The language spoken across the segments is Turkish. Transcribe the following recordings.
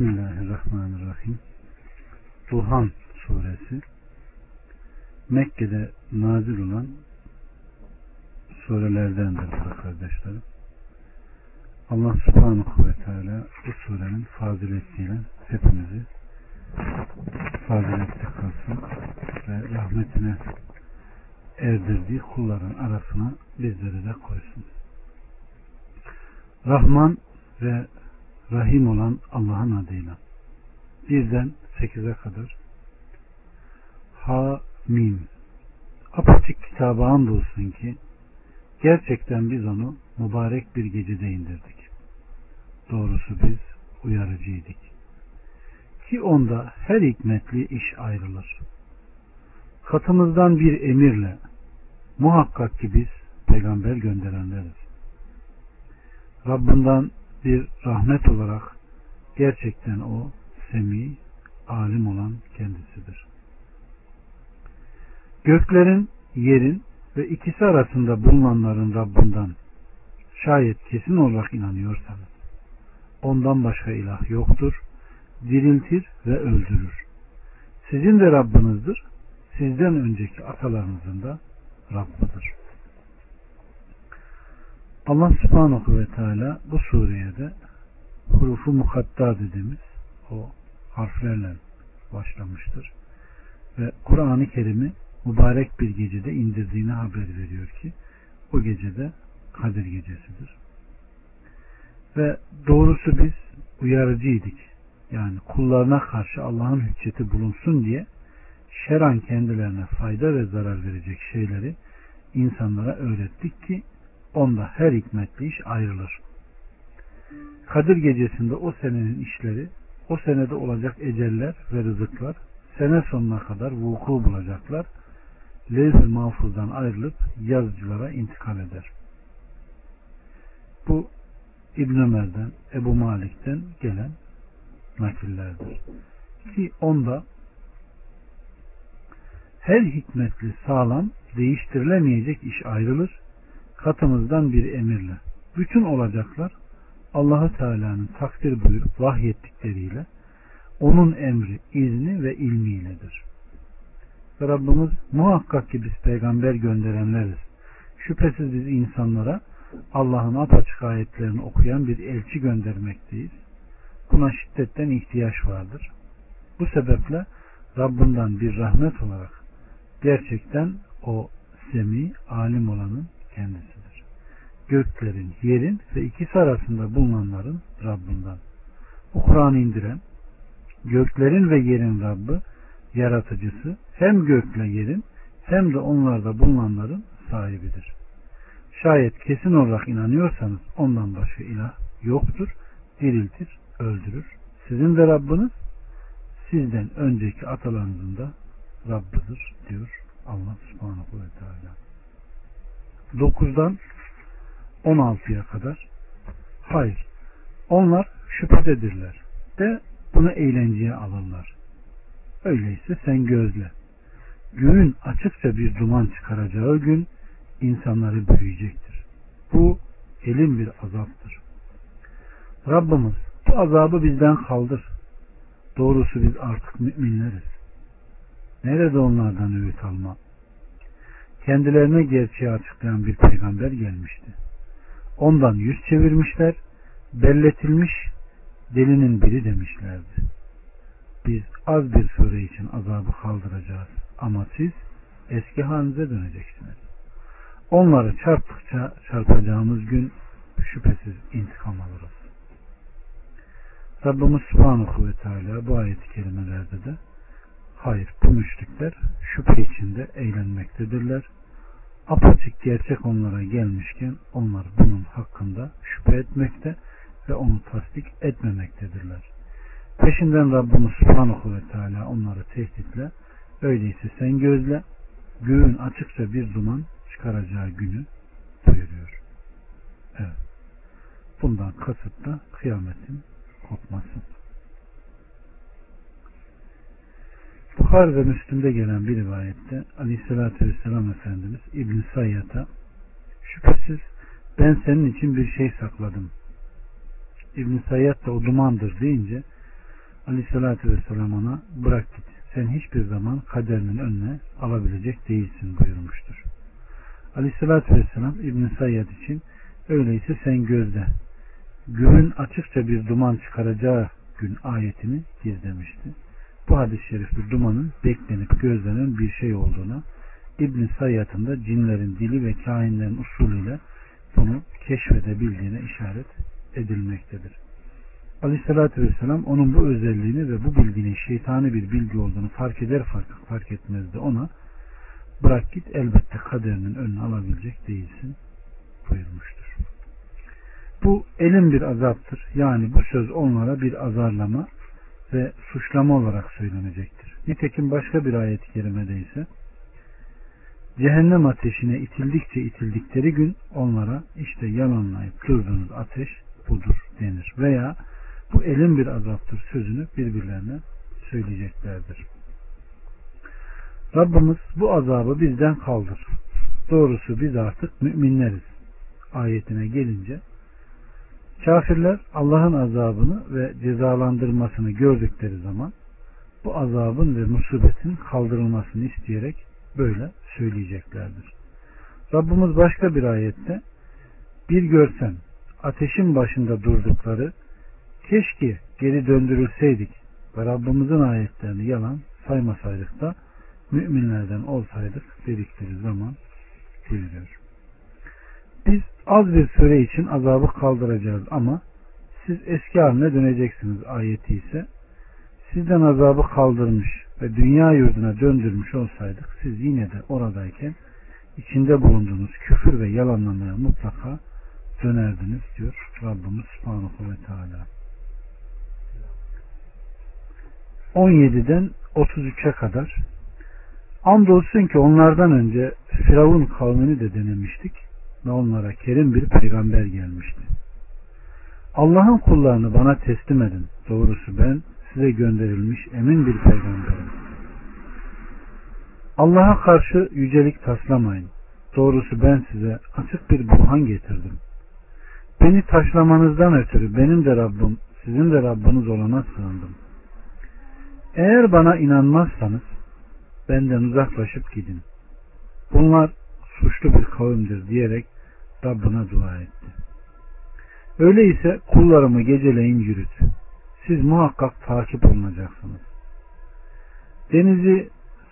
Bismillahirrahmanirrahim. Duhan suresi Mekke'de nazil olan surelerdendir kardeşlerim. Allah subhanahu ve teala bu surenin faziletiyle hepimizi faziletli kılsın ve rahmetine erdirdiği kulların arasına bizleri de koysun. Rahman ve Rahim olan Allah'ın adıyla. Birden sekize kadar. Ha Mim. Apaçık kitaba andolsun ki gerçekten biz onu mübarek bir gecede indirdik. Doğrusu biz uyarıcıydık. Ki onda her hikmetli iş ayrılır. Katımızdan bir emirle muhakkak ki biz peygamber gönderenleriz. Rabbinden bir rahmet olarak gerçekten o semi, alim olan kendisidir. Göklerin, yerin ve ikisi arasında bulunanların Rabbinden şayet kesin olarak inanıyorsanız ondan başka ilah yoktur, diriltir ve öldürür. Sizin de Rabbinizdir, sizden önceki atalarınızın da Rabbidir. Allah subhanahu ve teala bu sureye de hurufu mukatta dediğimiz o harflerle başlamıştır. Ve Kur'an-ı Kerim'i mübarek bir gecede indirdiğini haber veriyor ki o gecede Kadir gecesidir. Ve doğrusu biz uyarıcıydık. Yani kullarına karşı Allah'ın hücceti bulunsun diye şeran kendilerine fayda ve zarar verecek şeyleri insanlara öğrettik ki onda her hikmetli iş ayrılır. Kadir gecesinde o senenin işleri, o senede olacak eceller ve rızıklar sene sonuna kadar vuku bulacaklar. Levh-i mahfuzdan ayrılıp yazıcılara intikal eder. Bu İbn Ömer'den, Ebu Malik'ten gelen nakillerdir. Ki onda her hikmetli sağlam değiştirilemeyecek iş ayrılır katımızdan bir emirle. Bütün olacaklar Allahu Teala'nın takdir buyurup vahyettikleriyle onun emri, izni ve ilmiyledir. Ve Rabbimiz muhakkak ki biz peygamber gönderenleriz. Şüphesiz biz insanlara Allah'ın apaçık ayetlerini okuyan bir elçi göndermekteyiz. Buna şiddetten ihtiyaç vardır. Bu sebeple Rabbinden bir rahmet olarak gerçekten o semi, alim olanın kendisidir. Göklerin, yerin ve ikisi arasında bulunanların Rabbinden. Bu Kur'an'ı indiren, göklerin ve yerin Rabbi, yaratıcısı, hem gökle yerin hem de onlarda bulunanların sahibidir. Şayet kesin olarak inanıyorsanız ondan başka ilah yoktur, diriltir, öldürür. Sizin de Rabbiniz, sizden önceki atalarınızın da Rabbidir diyor Allah subhanahu ve teala. 9'dan 16'ya kadar hayır onlar şüphededirler de bunu eğlenceye alırlar. Öyleyse sen gözle. Göğün açıkça bir duman çıkaracağı gün insanları büyüyecektir. Bu elin bir azaptır. Rabbimiz bu azabı bizden kaldır. Doğrusu biz artık müminleriz. Nerede onlardan öğüt alma? Kendilerine gerçeği açıklayan bir peygamber gelmişti. Ondan yüz çevirmişler, belletilmiş delinin biri demişlerdi. Biz az bir süre için azabı kaldıracağız ama siz eski halinize döneceksiniz. Onları çarptıkça çarpacağımız gün şüphesiz intikam alırız. Rabbimiz Subhanahu ve Teala bu ayet-i kerimelerde de Hayır bu müşrikler şüphe içinde eğlenmektedirler. Apaçık gerçek onlara gelmişken onlar bunun hakkında şüphe etmekte ve onu tasdik etmemektedirler. Peşinden Rabbimiz Subhanahu ve Teala onları tehditle öyleyse sen gözle göğün açıkça bir duman çıkaracağı günü buyuruyor. Evet. Bundan kasıt da kıyametin kopması. Bukhar ve Müslim'de gelen bir rivayette Aleyhisselatü Vesselam Efendimiz İbn Sayyat'a şüphesiz ben senin için bir şey sakladım. İbn Sayyat da o dumandır deyince Aleyhissalatü vesselam ona bırak git. Sen hiçbir zaman kaderinin önüne alabilecek değilsin buyurmuştur. Aleyhissalatü vesselam İbn-i için öyleyse sen gözde. Günün açıkça bir duman çıkaracağı gün ayetini gizlemişti. Bu hadis-i şerifte dumanın beklenip gözlenen bir şey olduğuna İbn-i Sayyad'ın da cinlerin dili ve kainlerin usulüyle bunu keşfedebildiğine işaret edilmektedir. Aleyhissalatü vesselam onun bu özelliğini ve bu bilginin şeytani bir bilgi olduğunu fark eder fark, fark etmezdi ona. Bırak git elbette kaderinin önüne alabilecek değilsin buyurmuştur. Bu elin bir azaptır. Yani bu söz onlara bir azarlama ve suçlama olarak söylenecektir. Nitekim başka bir ayet-i kerimede ise cehennem ateşine itildikçe itildikleri gün onlara işte yalanlayıp durduğunuz ateş budur denir. Veya bu elin bir azaptır sözünü birbirlerine söyleyeceklerdir. Rabbimiz bu azabı bizden kaldır. Doğrusu biz artık müminleriz. Ayetine gelince kafirler Allah'ın azabını ve cezalandırmasını gördükleri zaman bu azabın ve musibetin kaldırılmasını isteyerek böyle söyleyeceklerdir. Rabbimiz başka bir ayette bir görsen ateşin başında durdukları keşke geri döndürülseydik ve Rabbimizin ayetlerini yalan saymasaydık da müminlerden olsaydık dedikleri zaman buyuruyor. Biz az bir süre için azabı kaldıracağız ama siz eski haline döneceksiniz ayeti ise sizden azabı kaldırmış ve dünya yurduna döndürmüş olsaydık siz yine de oradayken içinde bulunduğunuz küfür ve yalanlamaya mutlaka dönerdiniz diyor Rabbimiz Subhanahu ve Teala. 17'den 33'e kadar Andolsun ki onlardan önce Firavun kavmini de denemiştik ve onlara kerim bir peygamber gelmişti. Allah'ın kullarını bana teslim edin. Doğrusu ben size gönderilmiş emin bir peygamberim. Allah'a karşı yücelik taslamayın. Doğrusu ben size açık bir burhan getirdim. Beni taşlamanızdan ötürü benim de Rabbim, sizin de Rabbiniz olana sığındım. Eğer bana inanmazsanız benden uzaklaşıp gidin. Bunlar suçlu bir kavimdir diyerek Rabbına dua etti. Öyleyse kullarımı geceleyin yürüt. Siz muhakkak takip olunacaksınız. Denizi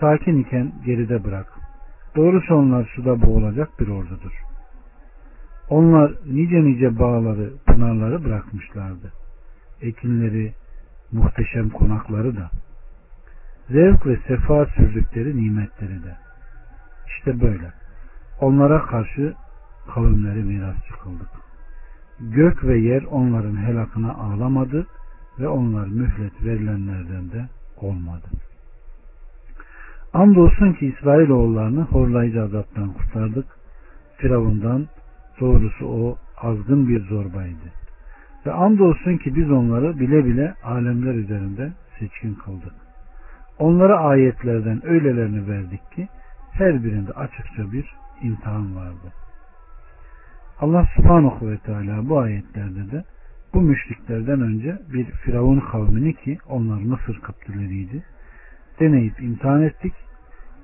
sakin iken geride bırak. Doğrusu onlar suda boğulacak bir ordudur. Onlar nice nice bağları, pınarları bırakmışlardı. Ekinleri, muhteşem konakları da. Zevk ve sefa sürdükleri nimetleri de. İşte böyle. Onlara karşı kavimleri mirasçı kıldık. Gök ve yer onların helakına ağlamadı ve onlar mühlet verilenlerden de olmadı. Andolsun ki İsrailoğullarını horlayıcı azaptan kurtardık. Firavundan doğrusu o azgın bir zorbaydı. Ve andolsun ki biz onları bile bile alemler üzerinde seçkin kıldık. Onlara ayetlerden öylelerini verdik ki her birinde açıkça bir imtihan vardı. Allah subhanahu ve teala bu ayetlerde de bu müşriklerden önce bir Firavun kavmini ki onlar Mısır Kıptileriydi deneyip imtihan ettik.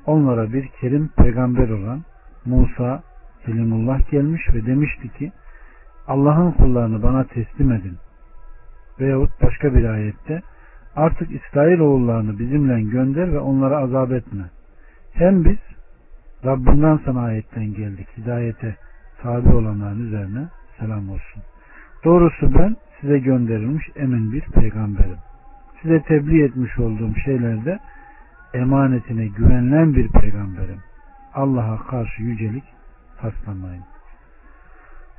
Onlara bir kerim peygamber olan Musa Kelimullah gelmiş ve demişti ki Allah'ın kullarını bana teslim edin. Veyahut başka bir ayette artık İsrail oğullarını bizimle gönder ve onlara azap etme. Hem biz Rabbinden sana ayetten geldik. Hidayete tabi olanların üzerine selam olsun. Doğrusu ben size gönderilmiş emin bir peygamberim. Size tebliğ etmiş olduğum şeylerde emanetine güvenilen bir peygamberim. Allah'a karşı yücelik taslamayın.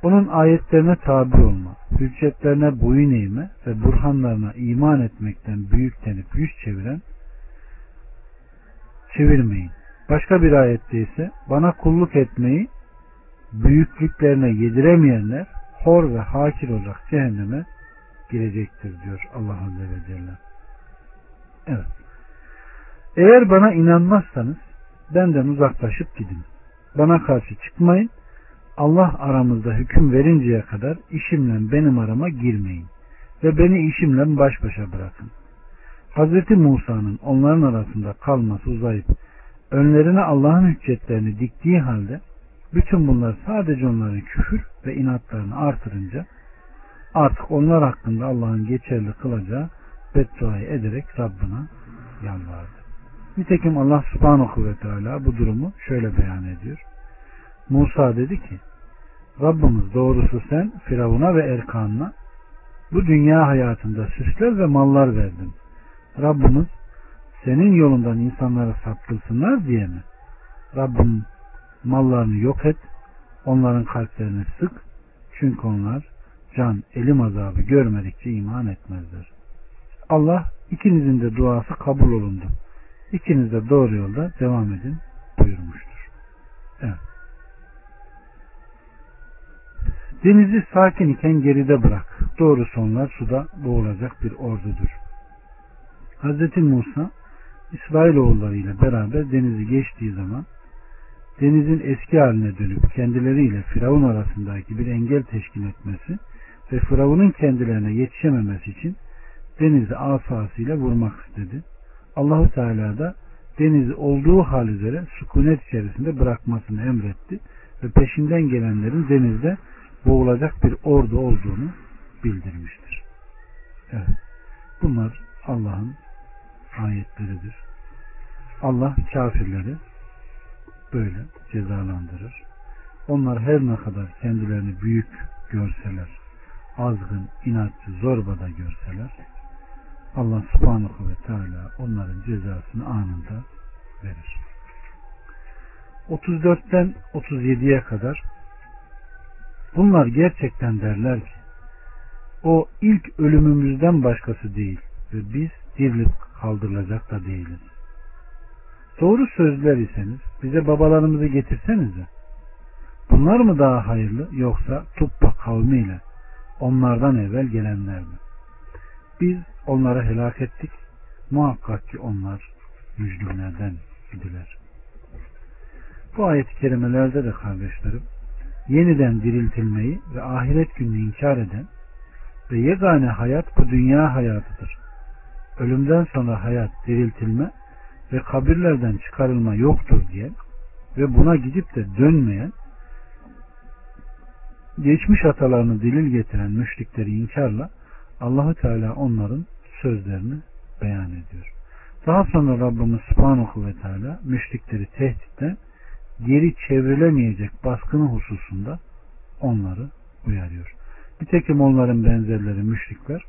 Onun ayetlerine tabi olma, hüccetlerine boyun eğme ve burhanlarına iman etmekten büyüklenip yüz çeviren çevirmeyin. Başka bir ayette ise bana kulluk etmeyi büyüklüklerine yediremeyenler hor ve hakir olacak cehenneme girecektir diyor Allah Azze ve Celle. Evet. Eğer bana inanmazsanız benden uzaklaşıp gidin. Bana karşı çıkmayın. Allah aramızda hüküm verinceye kadar işimle benim arama girmeyin. Ve beni işimle baş başa bırakın. Hazreti Musa'nın onların arasında kalması uzayıp önlerine Allah'ın hüccetlerini diktiği halde bütün bunlar sadece onların küfür ve inatlarını artırınca artık onlar hakkında Allah'ın geçerli kılacağı bedduayı ederek Rabbına yalvardı. Nitekim Allah subhanahu ve teala bu durumu şöyle beyan ediyor. Musa dedi ki Rabbimiz doğrusu sen Firavun'a ve Erkan'ına bu dünya hayatında süsler ve mallar verdin. Rabbimiz senin yolundan insanları saptırsınlar diye mi? Rabbim mallarını yok et, onların kalplerini sık, çünkü onlar can, elim azabı görmedikçe iman etmezler. Allah ikinizin de duası kabul olundu. İkiniz de doğru yolda devam edin buyurmuştur. Evet. Denizi sakin iken geride bırak. Doğru sonlar suda boğulacak bir ordudur. Hz. Musa İsrailoğulları ile beraber denizi geçtiği zaman denizin eski haline dönüp kendileriyle Firavun arasındaki bir engel teşkil etmesi ve Firavun'un kendilerine yetişememesi için denizi asasıyla vurmak istedi. Allahu Teala da denizi olduğu hal üzere sükunet içerisinde bırakmasını emretti ve peşinden gelenlerin denizde boğulacak bir ordu olduğunu bildirmiştir. Evet. Bunlar Allah'ın ayetleridir. Allah kafirleri böyle cezalandırır. Onlar her ne kadar kendilerini büyük görseler, azgın, inatçı, zorbada görseler, Allah subhanahu ve teala onların cezasını anında verir. 34'ten 37'ye kadar bunlar gerçekten derler ki o ilk ölümümüzden başkası değil ve biz dirilip kaldırılacak da değiliz. Doğru sözler iseniz bize babalarımızı getirsenize. Bunlar mı daha hayırlı yoksa Tuppa kavmiyle onlardan evvel gelenler mi? Biz onları helak ettik. Muhakkak ki onlar mücrimlerden idiler. Bu ayet-i kerimelerde de kardeşlerim yeniden diriltilmeyi ve ahiret gününü inkar eden ve yegane hayat bu dünya hayatıdır ölümden sonra hayat, diriltilme ve kabirlerden çıkarılma yoktur diye ve buna gidip de dönmeyen geçmiş atalarını dilil getiren müşrikleri inkarla Allahu Teala onların sözlerini beyan ediyor. Daha sonra Rabbimiz Subhanahu ve Teala müşrikleri tehditle geri çevrilemeyecek baskını hususunda onları uyarıyor. Nitekim onların benzerleri müşrikler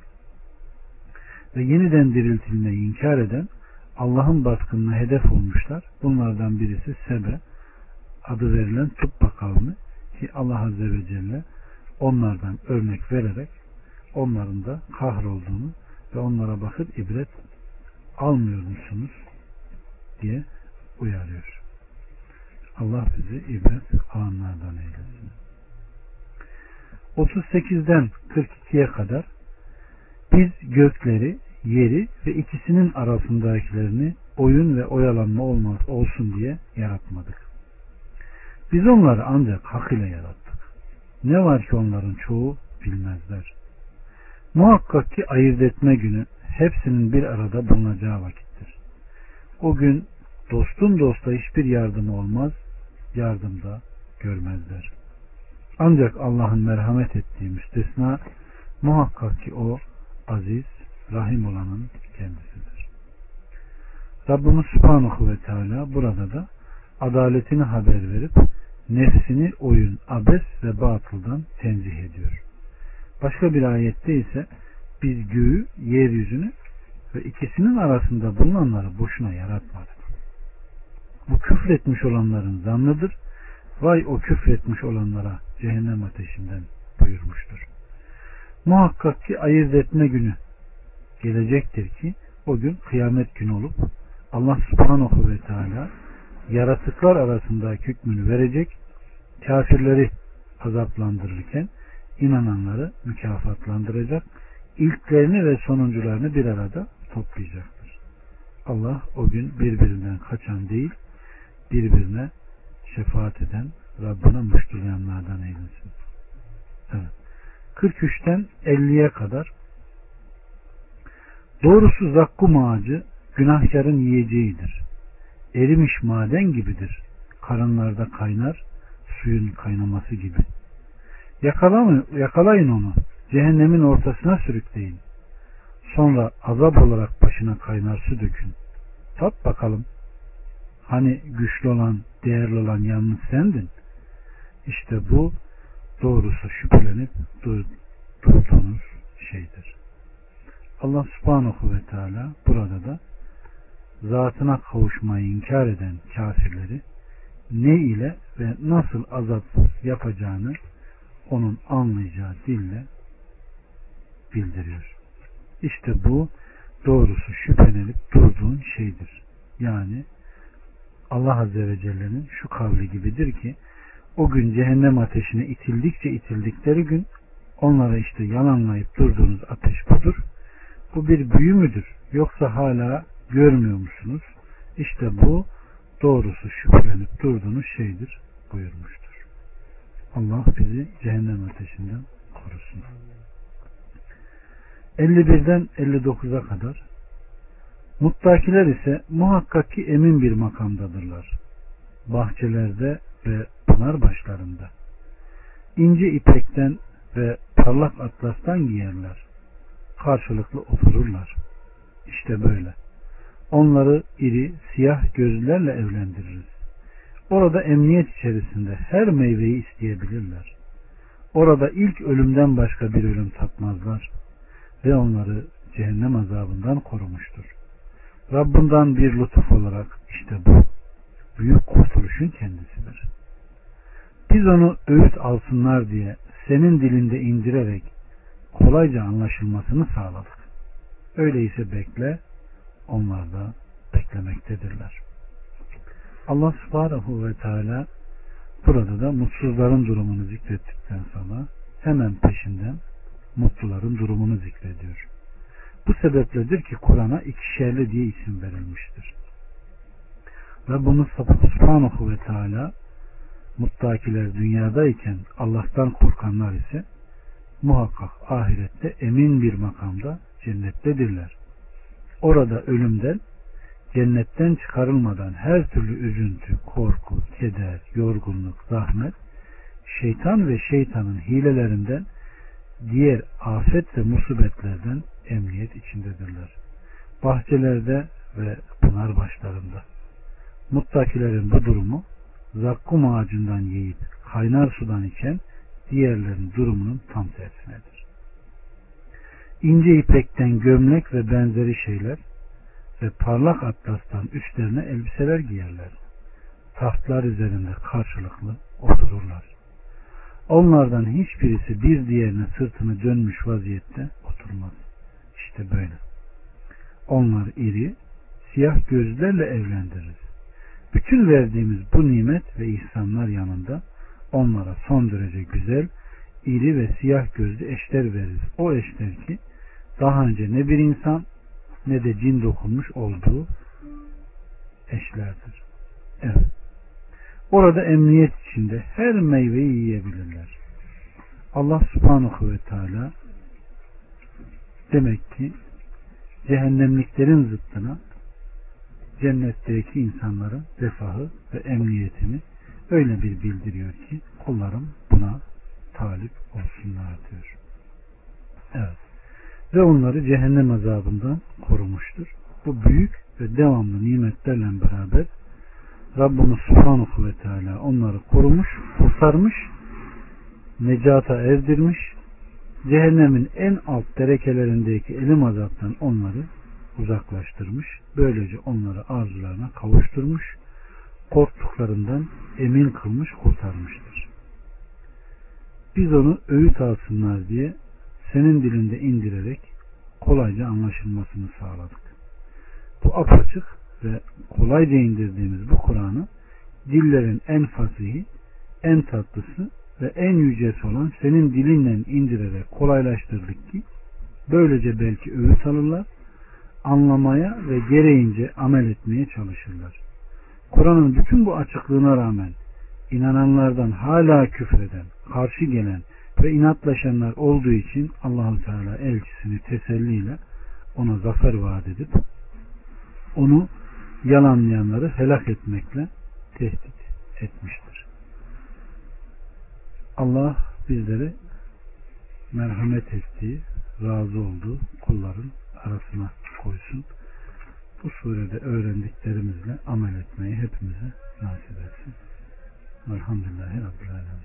ve yeniden diriltilmeyi inkar eden Allah'ın baskınına hedef olmuşlar. Bunlardan birisi Sebe adı verilen Tubba kavmi ki Allah Azze ve Celle onlardan örnek vererek onların da kahrolduğunu ve onlara bakıp ibret almıyor musunuz diye uyarıyor. Allah bizi ibret alanlardan eylesin. 38'den 42'ye kadar biz gökleri, yeri ve ikisinin arasındakilerini oyun ve oyalanma olmaz olsun diye yaratmadık. Biz onları ancak hak ile yarattık. Ne var ki onların çoğu bilmezler. Muhakkak ki ayırt etme günü hepsinin bir arada bulunacağı vakittir. O gün dostun dosta hiçbir yardımı olmaz, yardımda görmezler. Ancak Allah'ın merhamet ettiği müstesna muhakkak ki o aziz, rahim olanın kendisidir. Rabbimiz Subhanahu ve Teala burada da adaletini haber verip nefsini oyun, abes ve batıldan tenzih ediyor. Başka bir ayette ise biz göğü, yeryüzünü ve ikisinin arasında bulunanları boşuna yaratmadık. Bu küfretmiş olanların zannıdır. Vay o küfretmiş olanlara cehennem ateşinden buyurmuştur. Muhakkak ki ayırt etme günü gelecektir ki o gün kıyamet günü olup Allah subhanahu ve teala yaratıklar arasındaki hükmünü verecek kafirleri azaplandırırken inananları mükafatlandıracak ilklerini ve sonuncularını bir arada toplayacaktır. Allah o gün birbirinden kaçan değil birbirine şefaat eden Rabbine müşkülayanlardan eylesin. Evet. 43'ten 50'ye kadar Doğrusu zakkum ağacı günahkarın yiyeceğidir. Erimiş maden gibidir. Karınlarda kaynar, suyun kaynaması gibi. Yakalayın, yakalayın onu. Cehennemin ortasına sürükleyin. Sonra azap olarak başına kaynar su dökün. Tat bakalım. Hani güçlü olan, değerli olan yalnız sendin. İşte bu doğrusu şüphelenip durduğunuz şeydir. Allah subhanahu ve teala burada da zatına kavuşmayı inkar eden kafirleri ne ile ve nasıl azap yapacağını onun anlayacağı dille bildiriyor. İşte bu doğrusu şüphelenip durduğun şeydir. Yani Allah Azze ve Celle'nin şu kavli gibidir ki o gün cehennem ateşine itildikçe itildikleri gün onlara işte yalanlayıp durduğunuz ateş budur. Bu bir büyü müdür? Yoksa hala görmüyor musunuz? İşte bu doğrusu şüphelenip durduğunuz şeydir buyurmuştur. Allah bizi cehennem ateşinden korusun. 51'den 59'a kadar Muttakiler ise muhakkak ki emin bir makamdadırlar. Bahçelerde ve pınar başlarında. İnce ipekten ve parlak atlastan giyerler. Karşılıklı otururlar. İşte böyle. Onları iri, siyah gözlerle evlendiririz. Orada emniyet içerisinde her meyveyi isteyebilirler. Orada ilk ölümden başka bir ölüm tatmazlar ve onları cehennem azabından korumuştur. Rabbinden bir lütuf olarak işte bu büyük kurtuluşun kendisidir. Biz onu öğüt alsınlar diye senin dilinde indirerek kolayca anlaşılmasını sağladık. Öyleyse bekle, onlar da beklemektedirler. Allah subhanahu ve teala burada da mutsuzların durumunu zikrettikten sonra hemen peşinden mutluların durumunu zikrediyor. Bu sebepledir ki Kur'an'a ikişerli diye isim verilmiştir. Rabbimiz Subhanahu ve Teala muttakiler dünyadayken Allah'tan korkanlar ise muhakkak ahirette emin bir makamda cennettedirler. Orada ölümden, cennetten çıkarılmadan her türlü üzüntü, korku, keder, yorgunluk, zahmet, şeytan ve şeytanın hilelerinden, diğer afet ve musibetlerden emniyet içindedirler. Bahçelerde ve pınar başlarında. Muttakilerin bu durumu zakkum ağacından yiyip kaynar sudan içen diğerlerin durumunun tam tersinedir. İnce ipekten gömlek ve benzeri şeyler ve parlak atlastan üstlerine elbiseler giyerler. Tahtlar üzerinde karşılıklı otururlar. Onlardan hiçbirisi bir diğerine sırtını dönmüş vaziyette oturmaz. İşte böyle. Onlar iri, siyah gözlerle evlendiririz. Bütün verdiğimiz bu nimet ve ihsanlar yanında onlara son derece güzel, iri ve siyah gözlü eşler veririz. O eşler ki daha önce ne bir insan ne de cin dokunmuş olduğu eşlerdir. Evet. Orada emniyet içinde her meyveyi yiyebilirler. Allah subhanahu ve teala Demek ki cehennemliklerin zıttına cennetteki insanların refahı ve emniyetini öyle bir bildiriyor ki kullarım buna talip olsunlar diyor. Evet. Ve onları cehennem azabından korumuştur. Bu büyük ve devamlı nimetlerle beraber Rabbimiz Subhanahu ve Teala onları korumuş, kurtarmış, necata erdirmiş cehennemin en alt derekelerindeki elim azaptan onları uzaklaştırmış. Böylece onları arzularına kavuşturmuş. Korktuklarından emin kılmış, kurtarmıştır. Biz onu öğüt alsınlar diye senin dilinde indirerek kolayca anlaşılmasını sağladık. Bu apaçık ve kolayca indirdiğimiz bu Kur'an'ı dillerin en fasihi, en tatlısı ve en yücesi olan senin dilinle indirerek kolaylaştırdık ki böylece belki öğüt alırlar, anlamaya ve gereğince amel etmeye çalışırlar. Kur'an'ın bütün bu açıklığına rağmen inananlardan hala küfreden, karşı gelen ve inatlaşanlar olduğu için Allahu Teala elçisini teselliyle ona zafer vaat edip onu yalanlayanları helak etmekle tehdit etmiştir. Allah bizleri merhamet ettiği, razı olduğu kulların arasına koysun. Bu surede öğrendiklerimizle amel etmeyi hepimize nasip etsin. Velhamdülillahi Rabbil Alemin.